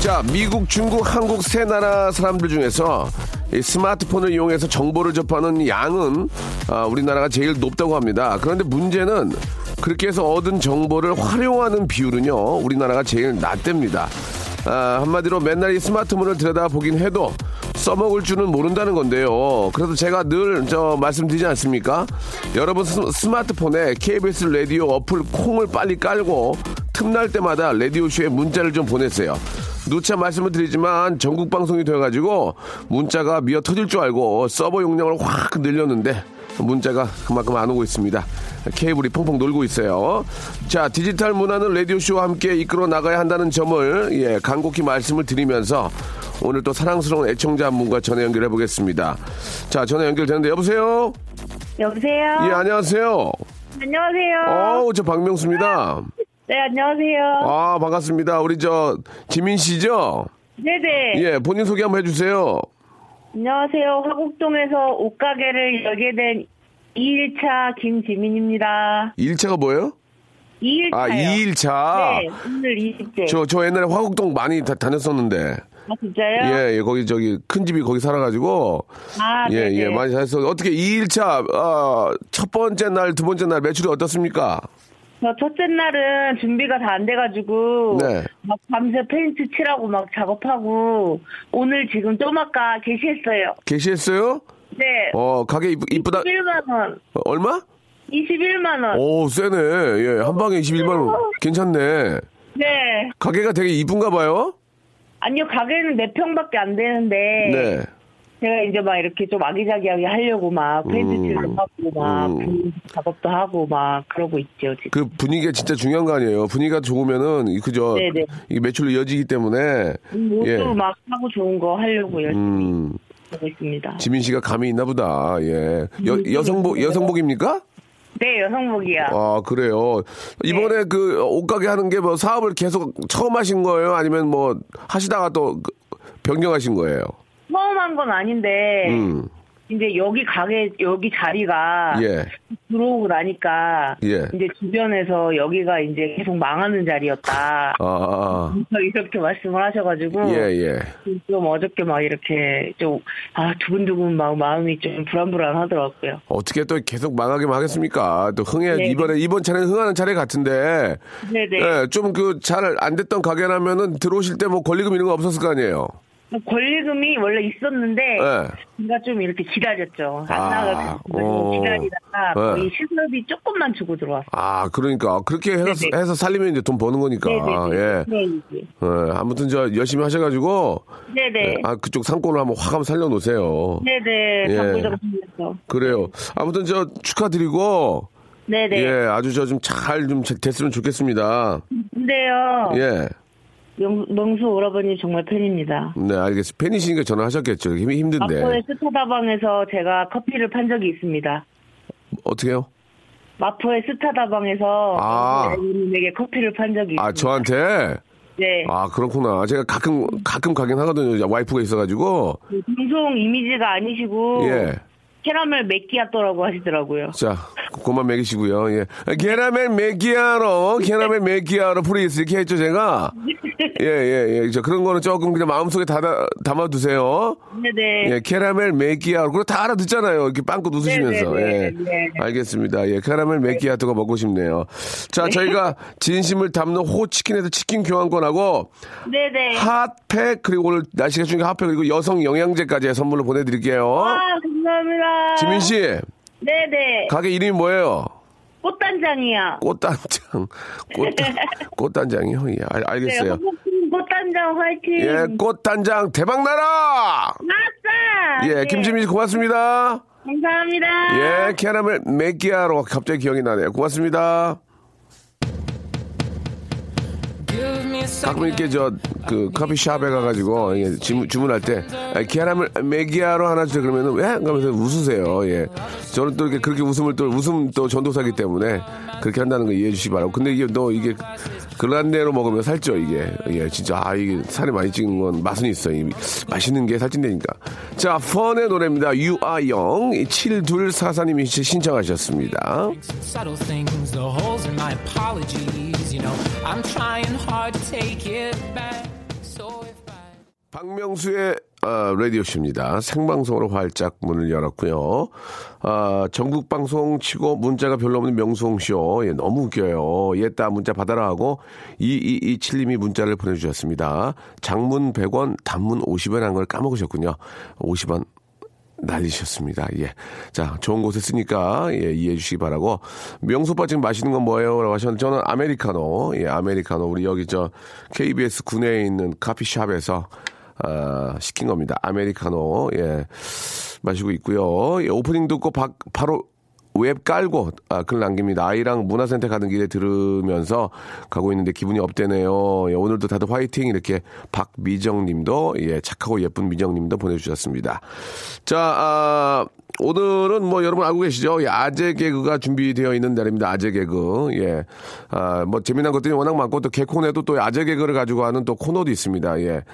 자, 미국, 중국, 한국 세 나라 사람들 중에서 이 스마트폰을 이용해서 정보를 접하는 양은 아, 우리나라가 제일 높다고 합니다. 그런데 문제는 그렇게 해서 얻은 정보를 활용하는 비율은요, 우리나라가 제일 낮답니다. 아, 한마디로 맨날 이 스마트폰을 들여다보긴 해도 써먹을 줄은 모른다는 건데요. 그래서 제가 늘 저 말씀드리지 않습니까? 여러분 스, 스마트폰에 KBS 라디오 어플 콩을 빨리 깔고 틈날 때마다 라디오쇼에 문자를 좀 보내세요. 누차 말씀을 드리지만 전국 방송이 되어가지고 문자가 미어 터질 줄 알고 서버 용량을 확 늘렸는데 문자가 그만큼 안 오고 있습니다. 케이블이 펑펑 놀고 있어요. 자, 디지털 문화는 라디오쇼와 함께 이끌어 나가야 한다는 점을 예, 간곡히 말씀을 드리면서 오늘 또 사랑스러운 애청자 한 분과 전화 연결해 보겠습니다. 자, 전화 연결되는데 여보세요? 여보세요? 예, 안녕하세요. 안녕하세요. 어우, 저 박명수입니다. 네, 안녕하세요. 아, 반갑습니다. 우리 저 지민 씨죠? 네네. 예, 본인 소개 한번 해주세요. 안녕하세요. 화곡동에서 옷가게를 열게 된 2일차 김지민입니다. 1차가 뭐예요? 2일차요. 아, 2일차. 네, 오늘 20대. 저, 저 옛날에 화곡동 많이 다, 다녔었는데. 아, 진짜요? 예, 예, 거기 저기 큰 집이 거기 살아가지고. 아, 예, 네네. 예, 많이 다녔어. 어떻게 2일차, 어, 첫 번째 날, 두 번째 날 매출이 어떻습니까? 저 첫째 날은 준비가 다 안 돼가지고. 네. 막 밤새 페인트 칠하고 막 작업하고. 오늘 지금 좀 아까 게시했어요. 게시했어요? 네. 어, 가게 이쁘, 이쁘 다. 21만 원. 어, 얼마? 21만 원. 오, 세네. 예, 한 방에 21만 원. 괜찮네. 네. 가게가 되게 이쁜가 봐요? 아니요, 가게는 4 평밖에 안 되는데. 네. 제가 이제 막 이렇게 좀 아기자기하게 하려고 막 페인트 칠도 하고 막 음. 작업도 하고 막 그러고 있죠 지금. 그 분위기가 진짜 중요한 거 아니에요. 분위기가 좋으면은, 이- 그죠? 네네. 이게 매출로 이어지기 때문에. 옷도 예. 막 사고 좋은 거 하려고 열심히 음, 하고 있습니다. 지민 씨가 감이 있나 보다. 예. 여, 음, 여성복, 여성복입니까? 네 여성복이야. 아, 그래요. 이번에 네. 그 옷가게 하는 게 뭐 사업을 계속 처음 하신 거예요? 아니면 뭐 하시다가 또그 변경하신 거예요? 처음 한 건 아닌데 음, 이제 여기 가게 여기 자리가 예. 들어오고 나니까 예. 이제 주변에서 여기가 이제 계속 망하는 자리였다. 아, 아, 이렇게 말씀을 하셔가지고 예, 예. 좀 어저께 막 이렇게 좀아 두근두근 막 마음이 좀 불안불안하더라고요. 어떻게 또 계속 망하기만 하겠습니까? 또 흥해, 네. 이번에, 이번 차례는 흥하는 차례 같은데. 네네. 예, 좀그 잘 안 됐던 가게라면은 들어오실 때 뭐 권리금 이런 거 없었을 거 아니에요? 권리금이 원래 있었는데 예. 제가 좀 이렇게 기다렸죠. 안 아, 나가고 어. 기다리다가 네. 거의 시설비 조금만 주고 들어왔어요. 아, 그러니까. 그렇게 해서, 네네. 해서 살리면 이제 돈 버는 거니까. 네네네. 예. 네, 네. 예, 아무튼 저 열심히 하셔가지고. 네네. 예, 아, 그쪽 상권을 한번 확 한번 살려놓으세요. 네네. 예. 그래요. 아무튼 저 축하드리고. 네네. 예, 아주 저 좀 잘좀 됐으면 좋겠습니다. 근데요. 예. 명, 명수 오라버니 정말 팬입니다. 네, 알겠습니다. 팬이시니까 전화하셨겠죠. 힘, 힘든데. 마포의 스타다방에서 제가 커피를 판 적이 있습니다. 어떻게요? 마포의 스타다방에서 아. 에게 커피를 판 적이 있습니다. 아, 저한테? 네. 아, 그렇구나. 제가 가끔, 가끔 가긴 하거든요. 와이프가 있어가지고. 그 방송 이미지가 아니시고 예. 캐러멜 마키아토라고 하시더라고요. 자, 그만 먹이시고요. 예. 캐러멜 메기아로, 캐러멜 메기아로 please 이렇게 했죠, 제가. 예, 예, 예. 저 그런 거는 조금 그냥 마음속에 담아, 담아두세요. 네네. 예, 캐러멜 메기아로. 그거 다 알아듣잖아요. 이렇게 빵긋 웃으시면서. 네, 네, 예. 네, 네. 알겠습니다. 예, 캐러멜 메기아토가 먹고 싶네요. 자, 저희가 진심을 담는 호치킨에서 치킨 교환권하고 네네. 핫팩 그리고 오늘 날씨가 중에 핫팩 그리고 여성 영양제까지 선물로 보내드릴게요. 아, 감사합니다. 지민 씨, 네네. 가게 이름이 뭐예요? 꽃단장이요. 꽃단장. 꽃단, 꽃단장이요? 예, 알, 알겠어요. 네, 꽃단장 화이팅. 예, 꽃단장 대박나라! 아싸! 예, 네. 김지민 씨 고맙습니다. 감사합니다. 예, 캐러멜 맥기아로 갑자기 기억이 나네요. 고맙습니다. 가끔 이렇게 저 그 커피숍에 가가지고 예, 주문, 주문할 때 아, 캐러멜 맥기아로 하나 주세요 그러면은 왜? 그러면서 웃으세요. 예, 저는 또 이렇게 그렇게 웃음을 또 웃음 또 전도사기 때문에 그렇게 한다는 거 이해해 주시기 바라고. 근데 이게 너 이게 그란데로 먹으면 살쪄 이게 예 진짜 아 이게 살이 많이 찌는 건 맛은 있어 이 맛있는 게 살찐다니까. 자 펀의 노래입니다. 유아영 7244님이 신청하셨습니다. 박명수의 아, 라디오쇼입니다. 생방송으로 활짝 문을 열었고요. 아, 전국 방송 치고 문자가 별로 없는 명수홍쇼. 예, 너무 웃겨요. 옛다 문자 받아라 하고 2227님이 문자를 보내주셨습니다. 장문 100원, 단문 50원 한 걸 까먹으셨군요. 50원 날리셨습니다. 예. 자, 좋은 곳에 쓰니까, 예, 이해해 주시기 바라고. 명소빠 지금 마시는 건 뭐예요? 라고 하셨는데, 저는 아메리카노, 예, 아메리카노. 우리 여기 저, KBS 구내에 있는 커피숍에서, 아, 시킨 겁니다. 아메리카노, 예, 마시고 있고요. 예, 오프닝 듣고 바, 바로 앱 깔고 아, 글 남깁니다. 아이랑 문화센터 가는 길에 들으면서 가고 있는데 기분이 up되네요. 예, 오늘도 다들 화이팅 이렇게 박미정님도 예 착하고 예쁜 미정님도 보내주셨습니다. 자 아, 오늘은 뭐 여러분 알고 계시죠? 예, 아재 개그가 준비되어 있는 날입니다. 아재 개그 예. 아, 뭐 재미난 것들이 워낙 많고 또 개콘에도 또 아재 개그를 가지고 하는 또 코너도 있습니다. 예.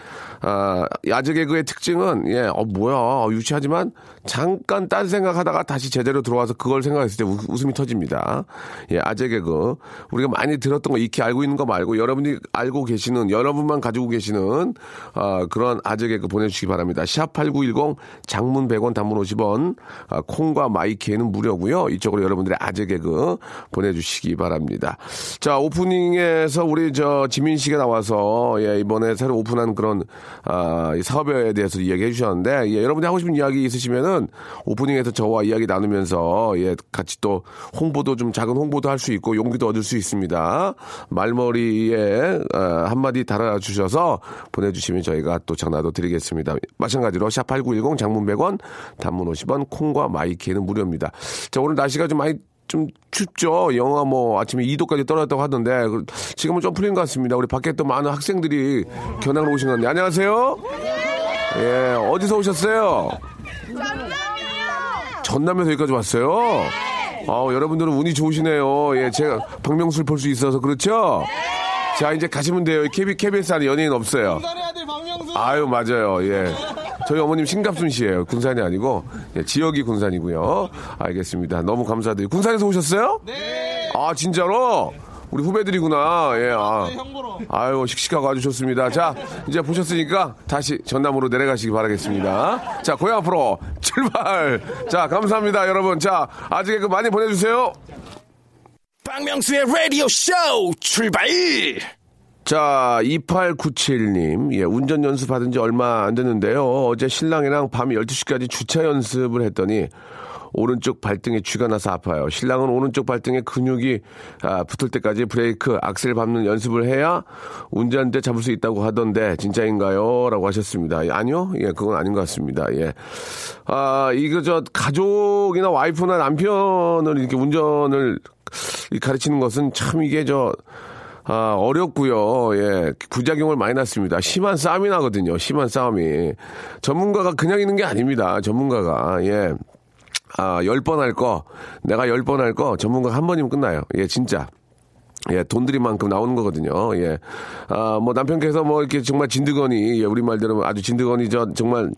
아, 아재 개그의 특징은 예, 어 뭐야 어, 유치하지만 잠깐 딴 생각하다가 다시 제대로 들어와서 그걸 생각했을 때 우, 웃음이 터집니다. 예, 아재 개그 우리가 많이 들었던 거 익히 알고 있는 거 말고 여러분이 알고 계시는 여러분만 가지고 계시는 아, 그런 아재 개그 보내 주시기 바랍니다. 샵8910 장문 100원 단문 50원 아, 콩과 마이키에는 무료고요. 이쪽으로 여러분들의 아재 개그 보내주시기 바랍니다. 자 오프닝에서 우리 저 지민 씨가 나와서 예, 이번에 새로 오픈한 그런 아, 이 사업에 대해서 이야기해 주셨는데 예, 여러분이 하고 싶은 이야기 있으시면은 오프닝에서 저와 이야기 나누면서 예, 같이 또 홍보도 좀 작은 홍보도 할 수 있고 용기도 얻을 수 있습니다. 말머리에 아, 한마디 달아주셔서 보내주시면 저희가 또 전화도 드리겠습니다. 마찬가지로 샵8910 장문 100원 단문 50원 콩과 my K는 무료입니다. 자 오늘 날씨가 좀 많이 좀 춥죠. 영하 뭐 아침에 2도까지 떨어졌다고 하던데 그 지금은 좀 풀린 것 같습니다. 우리 밖에 또 많은 학생들이 견학을 오신 건데 안녕하세요. 예 어디서 오셨어요? 전남에서 여기까지 왔어요. 아 여러분들은 운이 좋으시네요. 예 제가 박명수를 볼 수 있어서 그렇죠. 자 이제 가시면 돼요. KB, KBS 안에 연예인 없어요. 아유 맞아요. 예. 저희 어머님 신갑순 씨예요. 군산이 아니고 예, 지역이 군산이고요. 알겠습니다. 너무 감사드리고 군산에서 오셨어요? 네. 아 진짜로? 우리 후배들이구나. 예. 아. 아유 씩씩하고 아주 좋습니다. 자 이제 보셨으니까 다시 전남으로 내려가시기 바라겠습니다. 자 고향 앞으로 출발. 자 감사합니다 여러분. 자 아직 그 많이 보내주세요. 박명수의 라디오 쇼 출발! 자, 2897님. 예, 운전 연습 받은 지 얼마 안 됐는데요. 어제 신랑이랑 밤 12시까지 주차 연습을 했더니 오른쪽 발등에 쥐가 나서 아파요. 신랑은 오른쪽 발등에 근육이 아, 붙을 때까지 브레이크, 악셀 밟는 연습을 해야 운전대 잡을 수 있다고 하던데 진짜인가요? 라고 하셨습니다. 예, 아니요? 예, 그건 아닌 것 같습니다. 예. 아, 이거 저 가족이나 와이프나 남편을 이렇게 운전을 가르치는 것은 참 이게 저 아, 어렵고요. 예. 부작용을 많이 났습니다. 심한 싸움이 나거든요. 심한 싸움이. 전문가가 그냥 있는 게 아닙니다. 전문가가. 예. 아, 열 번 할 거, 내가 열 번 할 거, 전문가 한 번이면 끝나요. 예, 진짜. 예, 돈 들인 만큼 나오는 거거든요. 예. 아, 뭐 남편께서 뭐 이렇게 정말 진드거니, 예, 우리 말대로 아주 진드거니 저 정말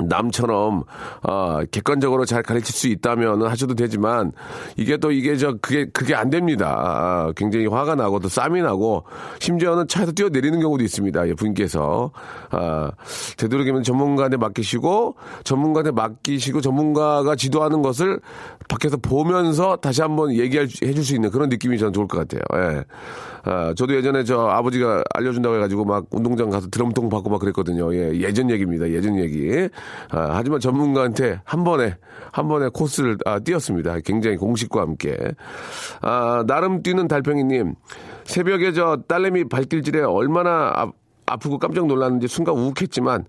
남처럼 어, 객관적으로 잘 가르칠 수 있다면 하셔도 되지만 이게 또 이게 저 그게 그게 안 됩니다. 아, 굉장히 화가 나고 또 쌈이 나고 심지어는 차에서 뛰어내리는 경우도 있습니다. 예, 부인께서 아, 되도록이면 전문가한테 맡기시고 전문가한테 맡기시고 전문가가 지도하는 것을 밖에서 보면서 다시 한번 얘기해 줄 수 있는 그런 느낌이 저는 좋을 것 같아요. 예. 아, 저도 예전에 저 아버지가 알려준다고 해가지고 막 운동장 가서 드럼통 받고 막 그랬거든요. 예, 예전 얘기입니다. 예전 얘기. 아, 하지만 전문가한테 한 번에, 한 번에 코스를 아, 띄었습니다. 굉장히 공식과 함께. 아, 나름 뛰는 달팽이님. 새벽에 저 딸내미 발길질에 얼마나 아, 아프고 깜짝 놀랐는지 순간 우욱했지만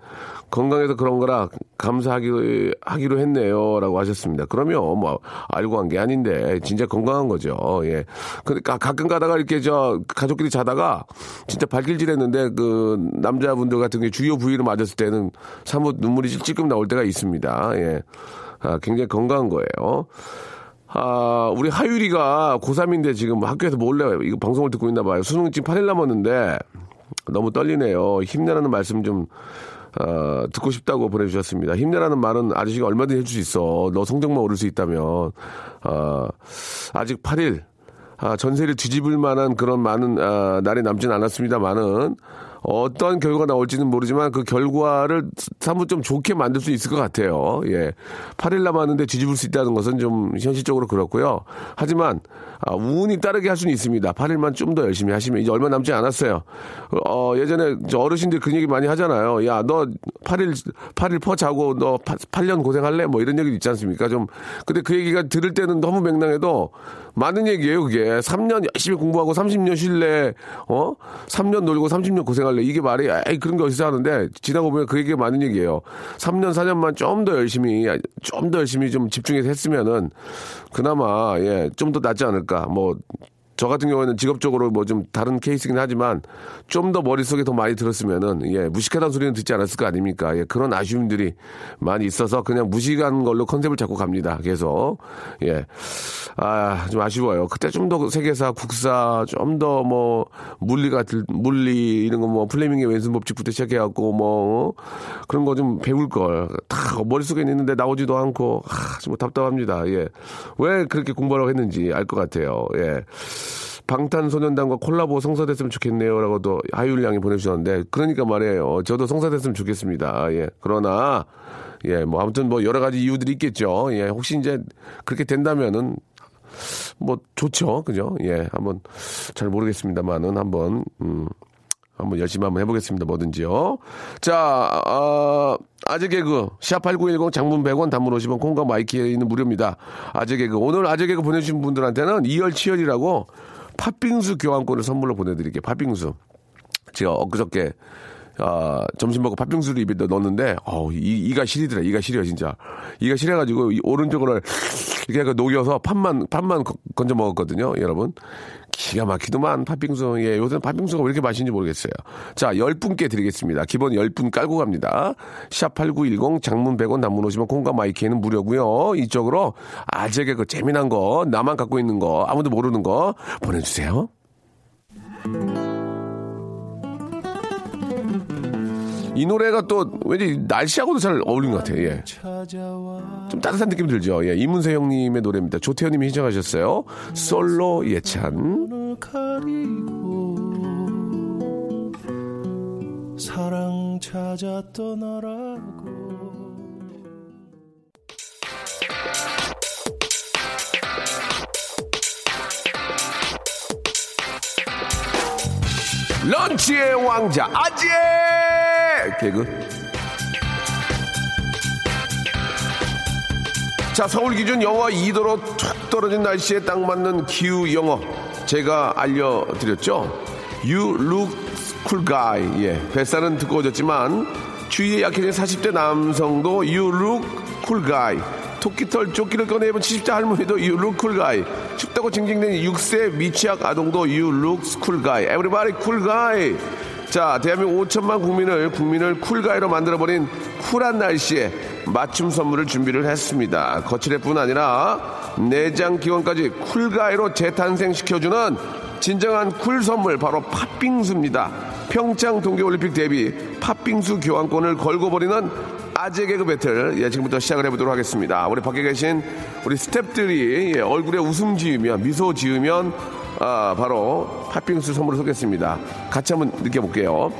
건강해서 그런 거라 감사하기로 하기로 했네요라고 하셨습니다. 그러면 뭐 알고 한 게 아닌데 진짜 건강한 거죠. 예. 그러니까 가끔 가다가 이렇게 저 가족끼리 자다가 진짜 발길질했는데 그 남자분들 같은 게 주요 부위를 맞았을 때는 사뭇 눈물이 찔끔 나올 때가 있습니다. 예. 아, 굉장히 건강한 거예요. 아, 우리 하유리가 고3인데 지금 학교에서 몰래 이거 방송을 듣고 있나 봐요. 수능 지금 8일 남았는데 너무 떨리네요. 힘내라는 말씀 좀 어, 듣고 싶다고 보내주셨습니다. 힘내라는 말은 아저씨가 얼마든지 해줄 수 있어. 너 성적만 오를 수 있다면. 어, 아직 8일. 아, 전세를 뒤집을 만한 그런 많은 아, 날이 남진 않았습니다만은 어떤 결과가 나올지는 모르지만 그 결과를 사뭇 좀 좋게 만들 수 있을 것 같아요. 예. 8일 남았는데 뒤집을 수 있다는 것은 좀 현실적으로 그렇고요. 하지만 아, 운이 따르게 할 수는 있습니다. 8일만 좀 더 열심히 하시면 이제 얼마 남지 않았어요. 어, 예전에 저 어르신들 그 얘기 많이 하잖아요. 야, 너 8일, 8일 퍼 자고 너 8, 년 고생할래? 뭐 이런 얘기 있지 않습니까? 좀, 근데 그 얘기가 들을 때는 너무 맹랑해도 많은 얘기예요, 그게. 3년 열심히 공부하고 30년 쉴래, 어? 3년 놀고 30년 고생할 래. 이게 말이, 에이, 그런 게 어디서 하는데, 지나고 보면 그 얘기가 많은 얘기예요. 3년, 4년만 좀 더 열심히, 좀 더 열심히 좀 집중해서 했으면은, 그나마, 예, 좀 더 낫지 않을까. 뭐, 저 같은 경우에는 직업적으로 뭐 좀 다른 케이스긴 하지만 좀 더 머릿속에 더 많이 들었으면은 예, 무식하다는 소리는 듣지 않았을 거 아닙니까? 예, 그런 아쉬움들이 많이 있어서 그냥 무식한 걸로 컨셉을 잡고 갑니다. 계속. 예. 아, 좀 아쉬워요. 그때 좀 더 세계사, 국사, 좀 더 뭐 물리가 들- 물리 이런 거 뭐 플레밍의 왼손 법칙부터 시작해 갖고 뭐 그런 거 좀 배울 걸. 다 머릿속에 있는데 나오지도 않고 아, 좀 답답합니다. 예. 왜 그렇게 공부하라고 했는지 알 것 같아요. 예. 방탄소년단과 콜라보 성사됐으면 좋겠네요라고도 하율 양이 보내주셨는데 그러니까 말이에요. 저도 성사됐으면 좋겠습니다. 예. 그러나 예, 뭐 아무튼 뭐 여러 가지 이유들이 있겠죠. 예, 혹시 이제 그렇게 된다면은 뭐 좋죠, 그죠? 예, 한번 잘 모르겠습니다만은 한번 음. 한번 열심히 한번 해보겠습니다. 뭐든지요. 자, 어, 아재 개그, 샵8910 장문 100원, 단문 50원, 콩과 마이키에 있는 무료입니다. 아재 개그. 오늘 아재 개그 보내주신 분들한테는 이열치열이라고 팥빙수 교환권을 선물로 보내드릴게요. 팥빙수. 제가 엊그저께 아, 점심 먹고 팥빙수를 입에 넣었는데, 어우, 이, 이가 시리더라, 이가 시려, 진짜. 이가 시려가지고, 이 오른쪽으로 이렇게 녹여서 팥만, 팥만 거- 건져 먹었거든요, 여러분. 기가 막히더만, 팥빙수. 예, 요새는 팥빙수가 왜 이렇게 맛있는지 모르겠어요. 자, 10분께 드리겠습니다. 기본 10분 깔고 갑니다. 샵8910, 장문 100원, 단문 50원 콩과 my K는 무료고요 이쪽으로 아재 개그 재미난 거, 나만 갖고 있는 거, 아무도 모르는 거 보내주세요. 이 노래가 또 왠지 날씨하고도 잘 어울리는 것 같아요. 예. 좀 따뜻한 느낌 들죠. 예. 이문세 형님의 노래입니다. 조태현님이 신청하셨어요. 솔로 예찬. 사랑 찾아 떠나라고 런치의 왕자 아재 개그. 자 서울 기준 영하 2도로 툭 떨어진 날씨에 딱 맞는 기후 영어 제가 알려드렸죠. You look cool guy. 예, 뱃살은 두꺼워졌지만 추위에 약해진 40대 남성도 You look cool guy. 토끼털 조끼를 꺼내 입은 70대 할머니도 You look cool guy. 춥다고 징징대는 6세 미취학 아동도 You look cool guy. Everybody cool guy. 자, 대한민국 5천만 국민을 국민을 cool guy로 만들어버린 cool한 날씨에 맞춤 선물을 준비를 했습니다. 겉치레뿐 아니라 내장 기관까지 cool guy로 재탄생시켜주는 진정한 cool 선물 바로 팥빙수입니다. 평창 동계올림픽 대비 팥빙수 교환권을 걸고 벌이는 아재 개그 배틀 예, 지금부터 시작을 해보도록 하겠습니다. 우리 밖에 계신 우리 스탭들이 예, 얼굴에 웃음 지으면 미소 지으면 아, 바로 팥빙수 선물을 쏘겠습니다. 같이 한번 느껴볼게요.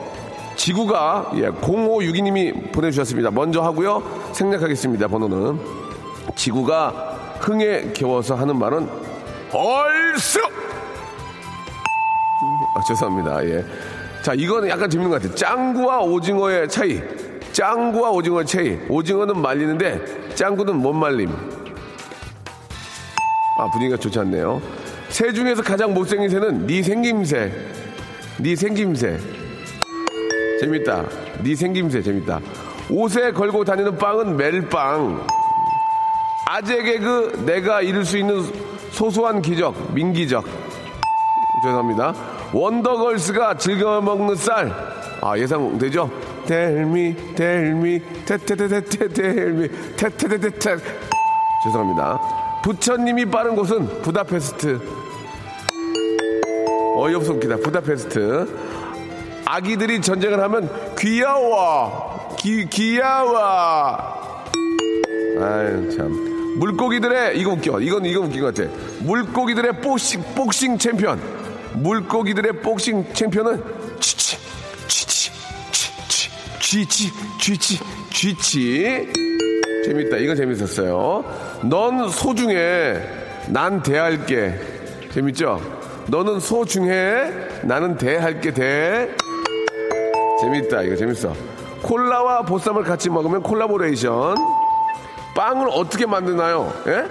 지구가 예, 0562님이 보내주셨습니다. 먼저 하고요. 생략하겠습니다. 번호는 지구가 흥에 겨워서 하는 말은 얼쑤 아, 죄송합니다. 예. 자, 이거는 약간 재밌는 것 같아요. 짱구와 오징어의 차이. 짱구와 오징어의 차이. 오징어는 말리는데 짱구는 못 말림. 아, 분위기가 좋지 않네요. 새 중에서 가장 못생긴 새는 네 생김새. 네 생김새. 재밌다. 네 생김새 재밌다. 옷에 걸고 다니는 빵은 멜빵. 아재 개그 내가 이룰 수 있는 소소한 기적 민기적. 죄송합니다. 원더걸스가 즐겨 먹는 쌀. 아, 예상되죠? 텔미, 텔미, 테테테테테, 텔미, 테테테테테. 죄송합니다. 부처님이 빠른 곳은 부다페스트. 어이없어 웃기다. 부다페스트. 아기들이 전쟁을 하면 귀여워. 기, 귀여워. 아유, 참. 물고기들의, 이거 웃겨. 이건, 이거 웃긴 것 같아. 물고기들의 복싱, 복싱 챔피언. 물고기들의 복싱 챔피언은 쥐치, 쥐치, 쥐치, 쥐치, 쥐치, 쥐치. 재밌다. 이건 재밌었어요. 넌 소중해. 난 대할게. 재밌죠? 너는 소중해. 나는 대 할게 대. 재밌다. 이거 재밌어. 콜라와 보쌈을 같이 먹으면 콜라보레이션. 빵을 어떻게 만드나요? 예?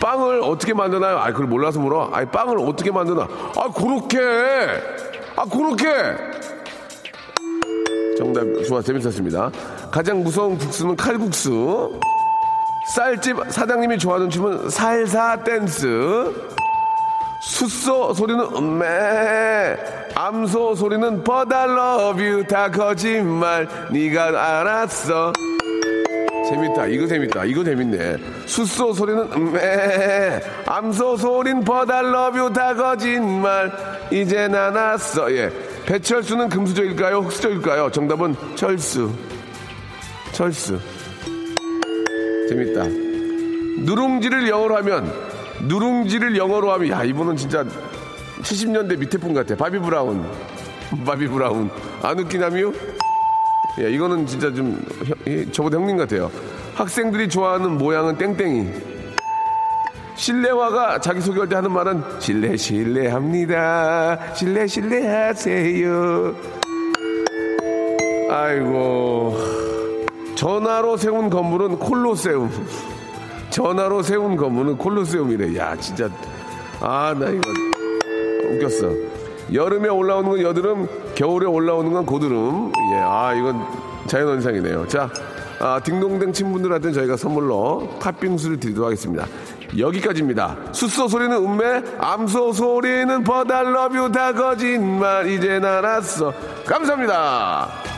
빵을 어떻게 만드나요? 아, 그걸 몰라서 물어. 아, 빵을 어떻게 만드나? 아, 그렇게. 아, 그렇게. 정답 좋아 재밌었습니다. 가장 무서운 국수는 칼국수. 쌀집 사장님이 좋아하는 춤은 살사 댄스. 숫소 소리는 음메 암소 소리는 but I love you 다 거짓말 네가 알았어. 재밌다. 이거 재밌다. 이거 재밌네. 숫소 소리는 음메 암소 소린 but I love you 다 거짓말 이제 난 알았어. 예. 배철수는 금수저일까요? 흑수저일까요? 정답은 철수. 철수. 재밌다. 누룽지를 영어로 하면 누룽지를 영어로 하면 야 이분은 진짜 70년대 밑에 분 같아. 바비 브라운. 바비 브라운. 안 웃기나미요? 야 이거는 진짜 좀 형- 이, 저보다 형님 같아요. 학생들이 좋아하는 모양은 땡땡이. 실내화가 자기 소개할 때 하는 말은 실내 실내합니다. 실내 실내하세요. 아이고. 전화로 세운 건물은 콜로세움 전화로 세운 건물은 콜로세움이래. 야, 진짜. 아, 나 이거 웃겼어. 여름에 올라오는 건 여드름, 겨울에 올라오는 건 고드름. 예, 아, 이건 자연현상이네요. 자, 아, 딩동댕 친분들한테 저희가 선물로 팥빙수를 드리도록 하겠습니다. 여기까지입니다. 숫소 소리는 음매, 암소 소리는 버달러뷰 다 거짓말, 이제 난 알았어. 감사합니다.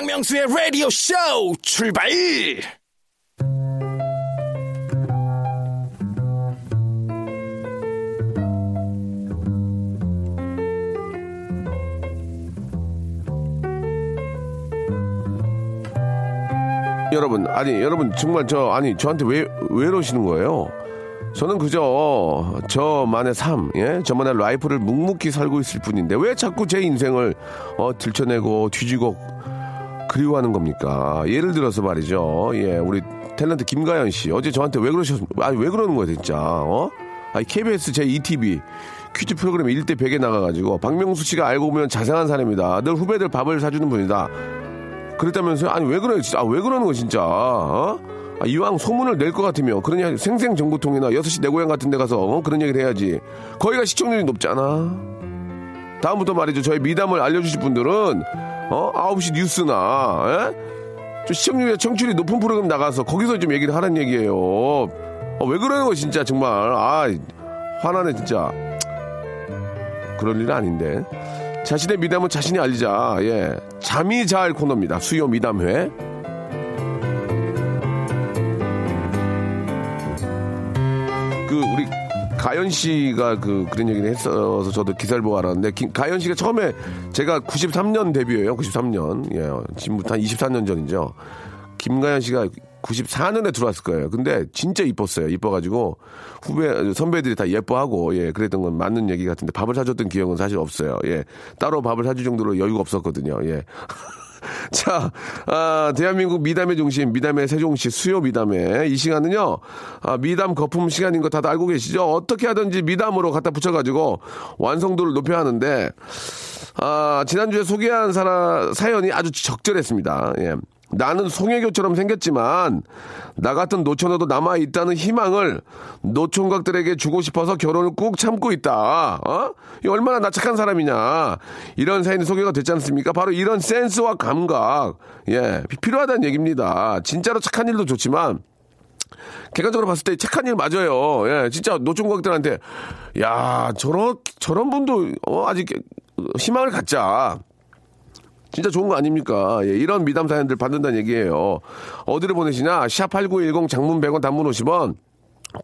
박명수의 라디오 쇼 출발! 여러분, 아니, 여러분, 정말 저, 아니, 저한테 왜, 왜 이러시는 거예요? 저는 그저 저만의 삶, 예? 저만의 라이프를 묵묵히 살고 있을 뿐인데 왜 자꾸 제 인생을 어, 들춰내고 뒤지고 그리워하는 겁니까? 예를 들어서 말이죠. 예, 우리 탤런트 김가연 씨 어제 저한테 왜 그러셨, 아니 왜 그러는 거예요, 진짜? 어? 아니 KBS 제 ETV 퀴즈 프로그램 1대 100에 나가가지고 박명수 씨가 알고 보면 자상한 사람이다. 늘 후배들 밥을 사주는 분이다. 그랬다면서요? 아니 왜 그래요? 진짜 아, 왜 그러는 거 진짜? 어? 아, 이왕 소문을 낼 것 같으면 그러냐 생생 정보통이나 6시 내 고향 같은 데 가서 어? 그런 얘기를 해야지. 거기가 시청률이 높잖아. 다음부터 말이죠. 저희 미담을 알려주실 분들은 어? 9시 뉴스나 예? 좀 시청률이 청출이 높은 프로그램 나가서 거기서 좀 얘기를 하라는 얘기예요. 어, 왜 그러는 거 진짜 정말. 아 화나네 진짜. 그럴 일은 아닌데. 자신의 미담은 자신이 알리자. 예. 잠이 잘 코너입니다. 수요 미담회. 그 우리 가연 씨가 그 그런 얘기를 했어서 저도 기사를 보고 알았는데 김- 가연 씨가 처음에 제가 93년 데뷔예요. 93년. 예. 지금부터 한 24년 전이죠. 김가연 씨가 94년에 들어왔을 거예요. 근데 진짜 이뻤어요. 이뻐가지고 후배 선배들이 다 예뻐하고 예 그랬던 건 맞는 얘기 같은데 밥을 사줬던 기억은 사실 없어요. 예 따로 밥을 사줄 정도로 여유가 없었거든요. 예. 자, 아, 대한민국 미담의 중심, 미담의 세종시 수요 미담회. 이 시간은요, 아, 미담 거품 시간인 거 다들 알고 계시죠? 어떻게 하든지 미담으로 갖다 붙여가지고 완성도를 높여야 하는데, 아, 지난주에 소개한 사람, 사연이 아주 적절했습니다. 예. 나는 송혜교처럼 생겼지만 나 같은 노처녀도 남아 있다는 희망을 노총각들에게 주고 싶어서 결혼을 꾹 참고 있다. 어? 이 얼마나 나 착한 사람이냐. 이런 사연이 소개가 됐지 않습니까? 바로 이런 센스와 감각 예 필요하다는 얘기입니다. 진짜로 착한 일도 좋지만 객관적으로 봤을 때 착한 일 맞아요. 예, 진짜 노총각들한테 야 저런 저런 분도 어, 아직 희망을 갖자. 진짜 좋은 거 아닙니까? 예, 이런 미담 사연들 받는다는 얘기예요. 어디를 보내시냐? 샵8910 장문 100원 단문 50원.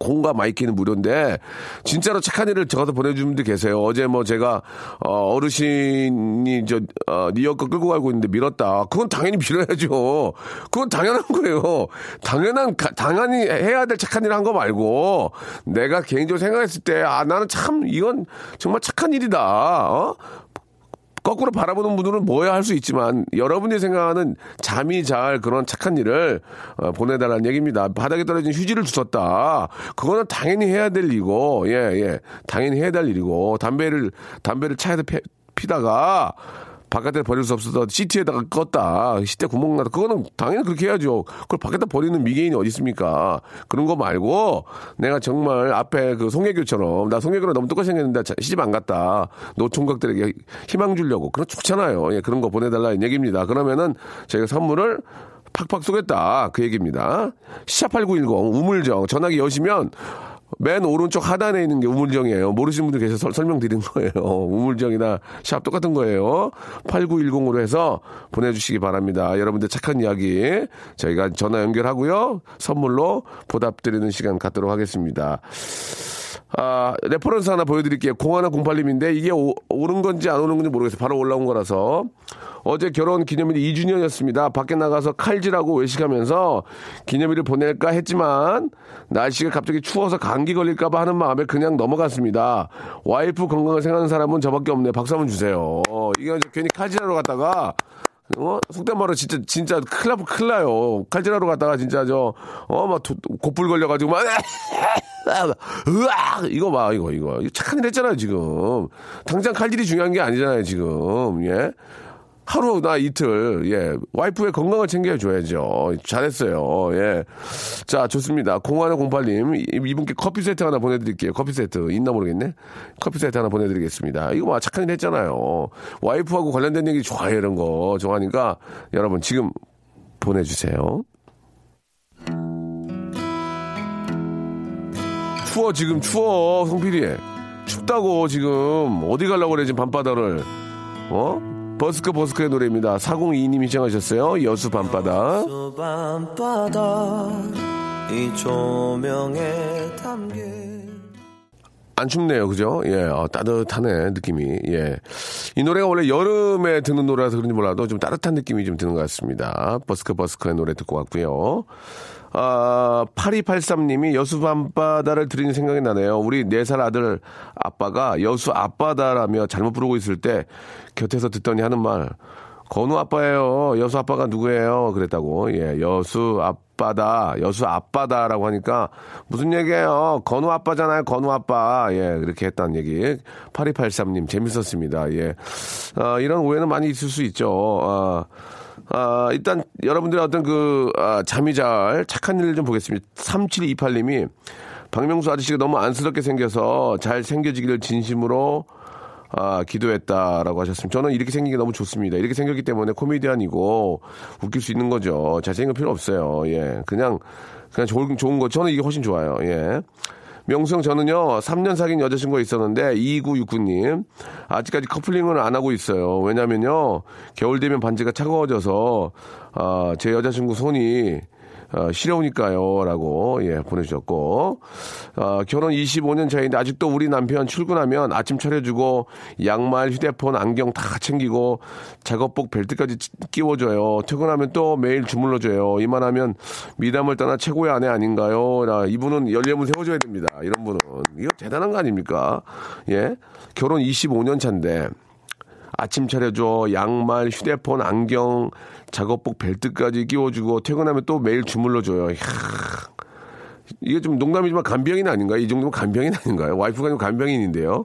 콩과 my K는 무료인데 진짜로 착한 일을 적어서 보내주는 분들 계세요. 어제 뭐 제가 어, 어르신이 저 어, 리어커 끌고 가고 있는데 밀었다. 그건 당연히 밀어야죠. 그건 당연한 거예요. 당연한 가- 당연히 해야 될 착한 일한거 말고 내가 개인적으로 생각했을 때 아 나는 참 이건 정말 착한 일이다. 어? 거꾸로 바라보는 분들은 뭐야 할 수 있지만 여러분이 생각하는 잠이 잘 그런 착한 일을 어, 보내달라는 얘기입니다. 바닥에 떨어진 휴지를 주웠다. 그거는 당연히 해야 될 일이고, 예, 예. 당연히 해야 될 일이고, 담배를, 담배를 차에서 피, 피다가 바깥에 버릴 수 없어서 시트에다가 껐다. 시트에 구멍 나다. 그거는 당연히 그렇게 해야죠. 그걸 밖에다 버리는 미개인이 어디 있습니까? 그런 거 말고 내가 정말 앞에 그 송혜교처럼 나 송혜교랑 너무 똑같이 생겼는데 자- 시집 안 갔다. 노총각들에게 희망 주려고. 그런 좋잖아요. 예, 그런 거 보내달라는 얘기입니다. 그러면은 저희가 선물을 팍팍 쏘겠다. 그 얘기입니다. 샵8910 우물정 전화기 여시면 맨 오른쪽 하단에 있는 게 우물정이에요. 모르시는 분들 계셔서 설- 설명드린 거예요. 우물정이나 샵 똑같은 거예요. 8910으로 해서 보내주시기 바랍니다. 여러분들 착한 이야기 저희가 전화 연결하고요. 선물로 보답드리는 시간 갖도록 하겠습니다. 아, reference 하나 보여드릴게요. 0108님인데 이게 오, 오는 건지 안 오는 건지 모르겠어요. 바로 올라온 거라서. 어제 결혼 기념일이 2주년이었습니다. 밖에 나가서 칼질하고 외식하면서 기념일을 보낼까 했지만 날씨가 갑자기 추워서 감기 걸릴까봐 하는 마음에 그냥 넘어갔습니다. 와이프 건강을 생각하는 사람은 저밖에 없네. 박수 한번 주세요. 어, 저 괜히 칼질하러 갔다가 어? 속된 말로 진짜, 진짜 큰일 나, 큰일 나요. 칼질하러 갔다가 진짜 저, 어, 막 도- 곧불 걸려가지고 막, 으악! 이거 봐, 이거, 이거. 착한 일 했잖아요, 지금. 당장 칼질이 중요한 게 아니잖아요, 지금. 예. 하루나 이틀, 예. 와이프의 건강을 챙겨줘야죠. 잘했어요. 예. 자, 좋습니다. 0108님, 이- 이분께 커피 세트 하나 보내드릴게요. 커피 세트. 있나 모르겠네? 커피 세트 하나 보내드리겠습니다. 이거 뭐 착한 일 했잖아요. 와이프하고 관련된 얘기 좋아해요, 이런 거. 좋아하니까 여러분 지금 보내주세요. 추워, 지금 추워, 송필이. 춥다고 지금. 어디 가려고 그래, 지금 밤바다를. 어? 버스커 버스커의 노래입니다. 402님이 시청하셨어요. 여수 밤바다. 밤바다 이 조명에 담겨 안 춥네요, 그죠? 예, 어, 따뜻하네, 느낌이. 예. 이 노래가 원래 여름에 듣는 노래라서 그런지 몰라도 좀 따뜻한 느낌이 좀 드는 것 같습니다. 버스커 버스커의 노래 듣고 왔고요. 아, 8283님이 여수 밤바다를 들으니 생각이 나네요. 우리 4살 아들 아빠가 여수 앞바다라며 잘못 부르고 있을 때 곁에서 듣더니 하는 말, 건우 아빠예요. 여수 아빠가 누구예요? 그랬다고. 예, 여수 앞바다, 여수 앞바다라고 하니까 무슨 얘기예요? 건우 아빠잖아요. 건우 아빠. 예, 그렇게 했다는 얘기. 8283님 재밌었습니다. 예. 아, 이런 오해는 많이 있을 수 있죠. 아, 아, 일단 여러분들의 어떤 그 아, 잠이 잘 착한 일을 좀 보겠습니다. 3728님이 박명수 아저씨가 너무 안쓰럽게 생겨서 잘 생겨지기를 진심으로 아, 기도했다라고 하셨습니다. 저는 이렇게 생긴 게 너무 좋습니다. 이렇게 생겼기 때문에 코미디언이고 웃길 수 있는 거죠. 잘생긴 거 필요 없어요. 예. 그냥, 그냥 좋은, 좋은 거. 저는 이게 훨씬 좋아요. 예. 명수 형 저는요 3년 사귄 여자친구가 있었는데 2969님 아직까지 커플링을 안 하고 있어요. 왜냐면요 겨울 되면 반지가 차가워져서 아, 제 여자친구 손이 어, 시려우니까요. 라고, 예, 보내주셨고, 어, 결혼 25년 차인데 아직도 우리 남편 출근하면 아침 차려주고, 양말, 휴대폰, 안경 다 챙기고, 작업복 벨트까지 찌- 끼워줘요. 퇴근하면 또 매일 주물러줘요. 이만하면 미담을 떠나 최고의 아내 아닌가요? 라, 이분은 연례문 세워줘야 됩니다. 이런 분은. 이거 대단한 거 아닙니까? 예? 결혼 25년 차인데, 아침 차려줘, 양말, 휴대폰, 안경, 작업복, 벨트까지 끼워주고 퇴근하면 또 매일 주물러줘요. 이야, 이게 좀 농담이지만 간병인 아닌가요? 이 정도면 간병인 아닌가요? 와이프가 아니고 간병인인데요.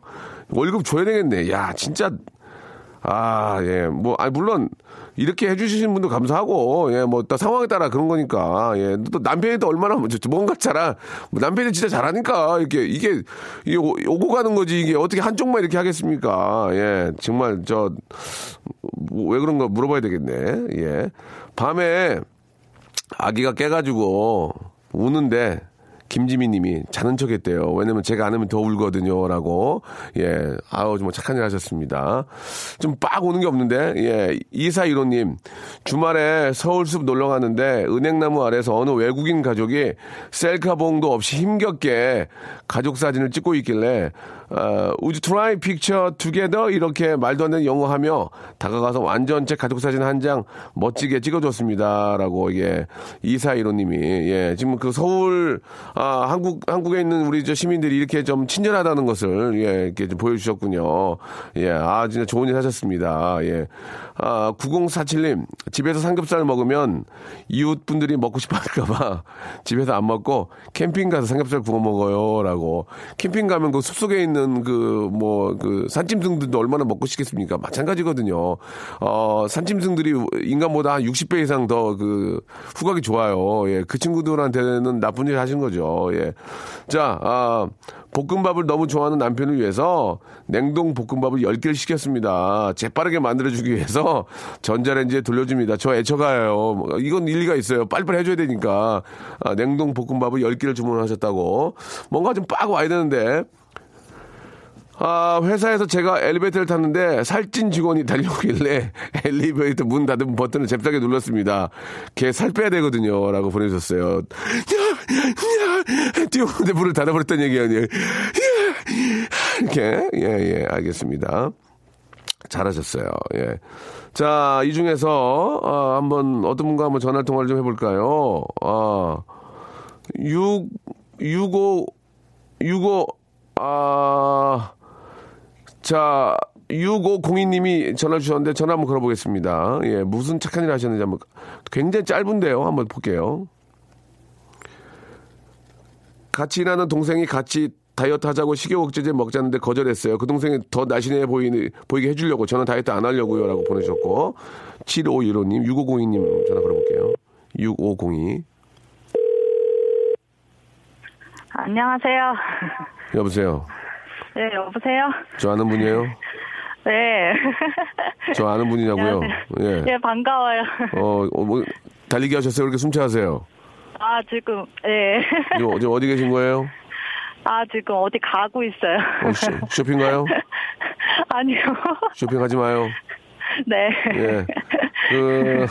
월급 줘야 되겠네. 야, 진짜. 아, 예. 뭐, 아, 물론, 이렇게 해주시는 분도 감사하고, 예, 뭐, 또 상황에 따라 그런 거니까, 예. 또 남편이 또 얼마나, 뭐, 뭔가 잘하, 뭐 남편이 진짜 잘하니까, 이렇게, 이게, 이게 오- 오고 가는 거지, 이게 어떻게 한쪽만 이렇게 하겠습니까? 예. 정말, 저, 뭐, 왜 그런가 물어봐야 되겠네. 예. 밤에 아기가 깨가지고 우는데 김지미 님이 자는 척 했대요. 왜냐면 제가 안 하면 더 울거든요. 라고. 예. 아우, 정말 착한 일 하셨습니다. 좀 빡 오는 게 없는데, 예. 이사일호님, 주말에 서울숲 놀러 갔는데, 은행나무 아래서 어느 외국인 가족이 셀카봉도 없이 힘겹게 가족 사진을 찍고 있길래, you try picture together? 이렇게 말도 안 되는 영어 하며 다가가서 완전체 가족 사진 한 장 멋지게 찍어줬습니다. 라고, 이게, 이사일호님이, 예. 지금 그 서울, 아, 한국, 한국에 있는 우리 저 시민들이 이렇게 좀 친절하다는 것을, 예, 이렇게 좀 보여주셨군요. 예, 아, 진짜 좋은 일 하셨습니다. 예. 아, 9047님, 집에서 삼겹살 먹으면 이웃분들이 먹고 싶어 할까봐 집에서 안 먹고 캠핑 가서 삼겹살 구워 먹어요. 라고. 캠핑 가면 그 숲속에 있는 그, 뭐, 그 산짐승들도 얼마나 먹고 싶겠습니까? 마찬가지거든요. 어, 산짐승들이 인간보다 한 60배 이상 더 그 후각이 좋아요. 예, 그 친구들한테는 나쁜 일 하신 거죠. 예. 자, 아, 볶음밥을 너무 좋아하는 남편을 위해서 냉동 볶음밥을 10개를 시켰습니다. 재빠르게 만들어주기 위해서 전자레인지에 돌려줍니다. 저 애처가요. 뭐, 이건 일리가 있어요. 빨리빨리 해줘야 되니까. 아, 냉동 볶음밥을 10개를 주문하셨다고. 뭔가 좀빡 와야 되는데. 아, 회사에서 제가 엘리베이터를 탔는데 살찐 직원이 달려오길래 엘리베이터 문 닫은 버튼을 잽싸게 눌렀습니다. 걔 살 빼야 되거든요. 라고 보내주셨어요. 뛰어오는데 문을 닫아버렸다는 얘기 아니에요. 야, 이렇게. 예, 예, 알겠습니다. 잘하셨어요. 예. 자, 이 중에서, 아, 한번, 어떤 분과 한번 전화 통화를 좀 해볼까요? 아, 6, 65, 65, 아, 자, 6502님이 전화 주셨는데 전화 한번 걸어보겠습니다. 예, 무슨 착한 일 하셨는지 한번, 굉장히 짧은데요. 한번 볼게요. 같이 일하는 동생이 같이 다이어트 하자고 식욕억제제 먹자는데 거절했어요. 그 동생이 더 날씬해 보이니, 보이게 해주려고 저는 다이어트 안 하려고요. 라고 보내주셨고 7515님, 6502님 전화 걸어볼게요. 6502 안녕하세요. 여보세요. 네, 여보세요? 저 아는 분이에요? 네. 저 아는 분이냐고요? 예. 예, 반가워요. 어, 어, 뭐 달리기 하셨어요? 그렇게 숨차하세요? 아, 지금, 예. 지금, 지금 어디 계신 거예요? 아, 지금 어디 가고 있어요. 어, 쇼, 쇼핑 가요? 아니요. 쇼핑하지 마요. 네. 예. 그,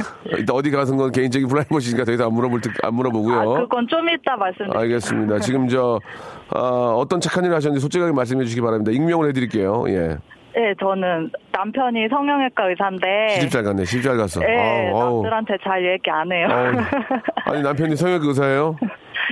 어디 가서 건 개인적인 프라이버시니까 더 이상 안 물어볼, 듯- 안 물어보고요. 아, 그건 좀 이따 말씀드릴게요. 알겠습니다. 지금 저, 아, 어떤 착한 일을 하셨는지 솔직하게 말씀해 주시기 바랍니다. 익명을 해드릴게요. 예. 네, 저는 남편이 성형외과 의사인데. 시집 잘 갔네. 시집 잘 갔어. 예, 아우, 아우. 남들한테 잘 얘기 안 해요. 아우. 아니, 남편이 성형외과 의사예요?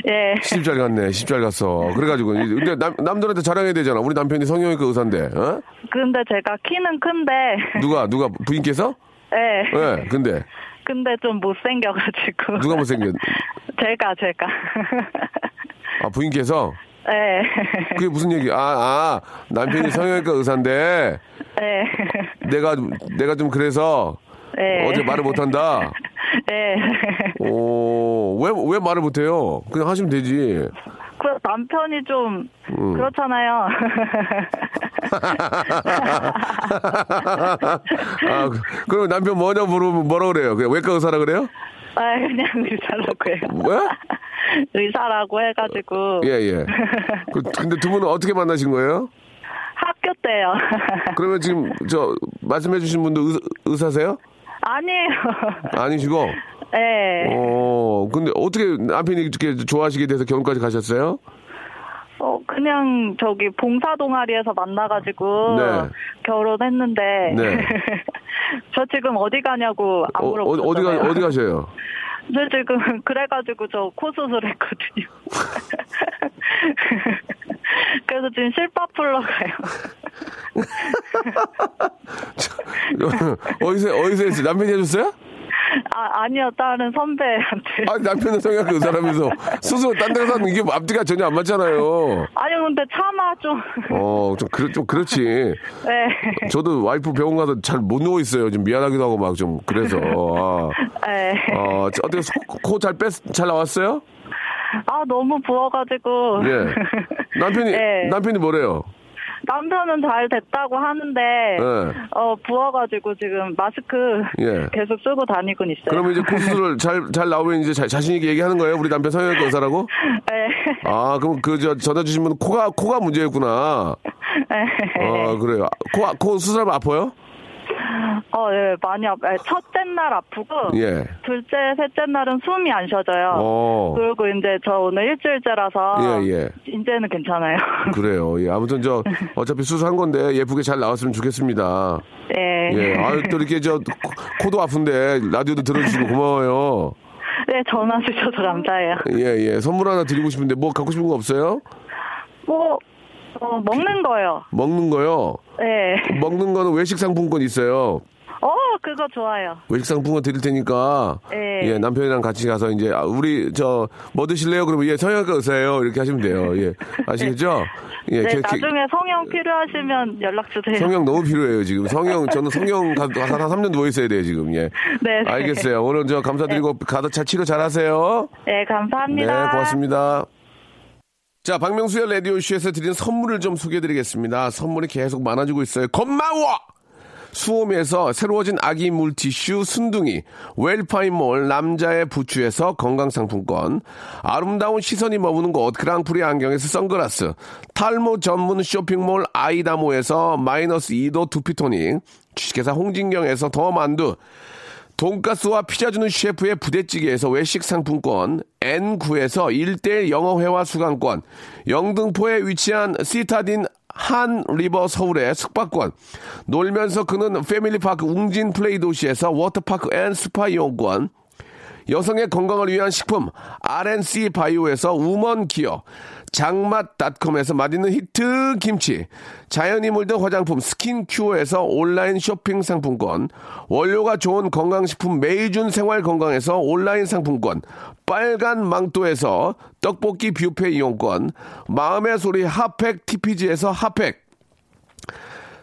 예. 시집 잘 갔네. 시집 잘 갔어. 그래가지고. 근데 남, 남들한테 자랑해야 되잖아. 우리 남편이 성형외과 의사인데. 어? 근데 제가 키는 큰데. 누가, 누가, 부인께서? 예. 예, 근데. 근데 좀 못생겨가지고. 누가 못생겨? 제가, 제가. 아, 부인께서? 예. 그게 무슨 얘기? 아, 아, 남편이 성형외과 의사인데, 예. 내가, 내가 좀 그래서, 예. 어제 말을 못한다. 예. 오, 왜, 왜 말을 못해요? 그냥 하시면 되지. 그 남편이 좀 음. 그렇잖아요. 아, 그- 그럼 남편 뭐냐 물으면 뭐라 그래요? 그냥 외과 의사라 그래요? 아, 그냥 의사라고 해요. 뭐야? 의사라고 해가지고. 예, 예. 그, 근데 두 분은 어떻게 만나신 거예요? 학교 때요. 그러면 지금 저 말씀해 주신 분도 의, 의사세요? 아니에요. 아니시고? 네. 어, 근데 어떻게 남편이 이렇게 좋아하시게 돼서 결혼까지 가셨어요? 어, 그냥 저기 봉사 동아리에서 만나가지고 네. 결혼했는데. 네. 저 지금 어디 가냐고 안 어. 어, 디 가 어디 가셔요? 저 지금 그래가지고 저 코 수술했거든요. 그래서 지금 실밥 풀러 가요. 어디서 어디서 했어요? 남편이 해줬어요? 아 아니요 다른 선배한테. 아니 남편은 성향 그 사람이서 스스로 딴 데서 하는 이게 앞뒤가 전혀 안 맞잖아요. 아니 근데 차마 좀. 어, 좀, 그렇, 좀 그렇지. 네. 저도 와이프 병원 가서 잘 못 누워 있어요. 좀 미안하기도 하고 막 좀 그래서. 아, 네. 어, 저 어떻게 코잘 뺐, 잘 나왔어요? 아 너무 부어가지고. 예. 남편이, 네. 남편이 뭐래요? 남편은 잘 됐다고 하는데 네. 어 부어가지고 지금 마스크 예. 계속 쓰고 다니곤 있어요. 그러면 이제 코 수술을 잘, 잘 나오면 이제 자, 자신 있게 얘기하는 거예요? 우리 남편 성형외과 의사라고? 네. 아, 그럼 그, 저, 전화 주신 분은 코가, 코가 문제였구나. 네. 아, 그래요. 코, 코 수술하면 아파요? 어, 예, 많이 아파. 첫째 날 아프고 예. 둘째, 셋째 날은 숨이 안 쉬어져요. 어. 그리고 이제 저 오늘 일주일째라서 예, 예. 이제는 괜찮아요. 그래요. 예, 아무튼 저 어차피 수술한 건데 예쁘게 잘 나왔으면 좋겠습니다. 네. 예, 아유 또 이렇게 저 코- 코도 아픈데 라디오도 들어주시고 고마워요. 네, 전화 주셔서 감사해요. 예, 예. 선물 하나 드리고 싶은데 뭐 갖고 싶은 거 없어요? 뭐, 어, 먹는 거요. 먹는 거요. 네. 먹는 거는 외식 상품권 있어요. 어, 그거 좋아요. 외식 상품권 드릴 테니까 네. 예 남편이랑 같이 가서 이제 아, 우리 저 뭐 드실래요? 그러면 예 성형외과 의사예요 이렇게 하시면 돼요. 예 아시겠죠? 예 네, 게- 게- 나중에 성형 필요하시면 연락 주세요. 성형 너무 필요해요 지금 성형 저는 성형 가- 한 3년 누워 있어야 돼요 지금 예 네, 네. 알겠어요 오늘 저 감사드리고 가서 잘 치료 잘 하세요 네, 감사합니다. 네 고맙습니다 자 박명수의 라디오쇼에서 드리는 선물을 좀 소개해드리겠습니다. 선물이 계속 많아지고 있어요. 고마워! 수홈에서 새로워진 아기 물티슈 순둥이, 웰파인몰 남자의 부추에서 건강상품권, 아름다운 시선이 머무는 곳 그랑프리 안경에서 선글라스, 탈모 전문 쇼핑몰 아이다모에서 마이너스 2도 두피토닉, 주식회사 홍진경에서 더 만두, 돈가스와 피자 주는 셰프의 부대찌개에서 외식 상품권, N9에서 1대1 영어회화 수강권, 영등포에 위치한 시타딘 한 리버 서울의 숙박권, 놀면서 크는 패밀리파크 웅진 플레이 도시에서 워터파크 and 스파 이용권, 여성의 건강을 위한 식품 RNC 바이오에서 우먼 기어 장맛닷컴에서 맛있는 히트 김치 자연이 물든 화장품 스킨큐어에서 온라인 쇼핑 상품권 원료가 좋은 건강식품 메이준 생활건강에서 온라인 상품권 빨간 망토에서 떡볶이 뷔페 이용권 마음의 소리 핫팩 TPG에서 핫팩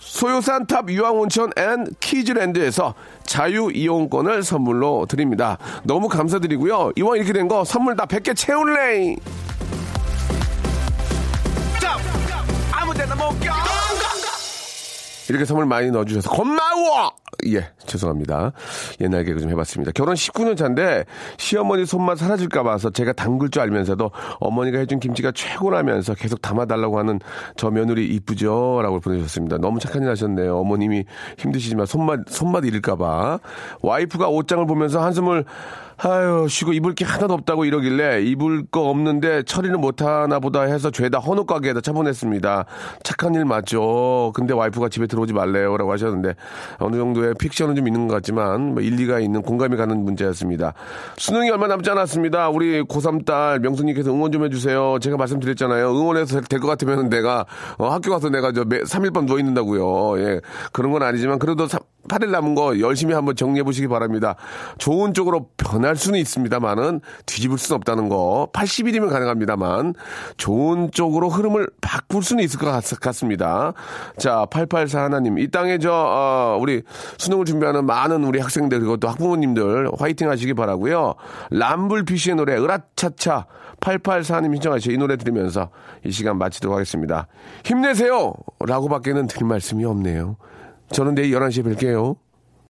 소요산 탑 유황온천 and 키즈랜드에서 자유이용권을 선물로 드립니다. 너무 감사드리고요. 이왕 이렇게 된 거 선물 다 100개 채울래! 이렇게 선물 많이 넣어주셔서 고마워! 예, 죄송합니다. 옛날 개그 좀 해봤습니다. 결혼 19년 차인데 시어머니 손맛 사라질까 봐서 제가 담글 줄 알면서도 어머니가 해준 김치가 최고라면서 계속 담아달라고 하는 저 며느리 이쁘죠? 라고 보내주셨습니다. 너무 착한 일 하셨네요. 어머님이 힘드시지만 손맛, 손맛 잃을까 봐. 와이프가 옷장을 보면서 한숨을 아유, 쉬고 입을 게 하나도 없다고 이러길래 입을 거 없는데 처리는 못하나 보다 해서 죄다 헌옷 가게에다 처분했습니다. 착한 일 맞죠. 근데 와이프가 집에 들어오지 말래요. 라고 하셨는데 어느 정도의 픽션은 좀 있는 것 같지만 뭐 일리가 있는 공감이 가는 문제였습니다. 수능이 얼마 남지 않았습니다. 우리 고3 딸 명수님께서 응원 좀 해주세요. 제가 말씀드렸잖아요. 응원해서 될 것 같으면 내가 어, 학교 가서 내가 저 3일 밤 누워 있는다고요. 예. 그런 건 아니지만 그래도 8일 남은 거 열심히 한번 정리해 보시기 바랍니다. 좋은 쪽으로 변할 수는 있습니다만은 뒤집을 수는 없다는 거. 80일이면 가능합니다만 좋은 쪽으로 흐름을 바꿀 수는 있을 것 같, 습니다 자, 884 하나님. 이 땅에 저, 어, 우리 수능을 준비하는 많은 우리 학생들 그리고 또 학부모님들 화이팅 하시기 바라고요 람블피쉬의 노래 으라차차 884님 신청하시이 노래 들으면서 이 시간 마치도록 하겠습니다. 힘내세요! 라고 밖에는 드릴 말씀이 없네요. 저는 내일 11시에 뵐게요.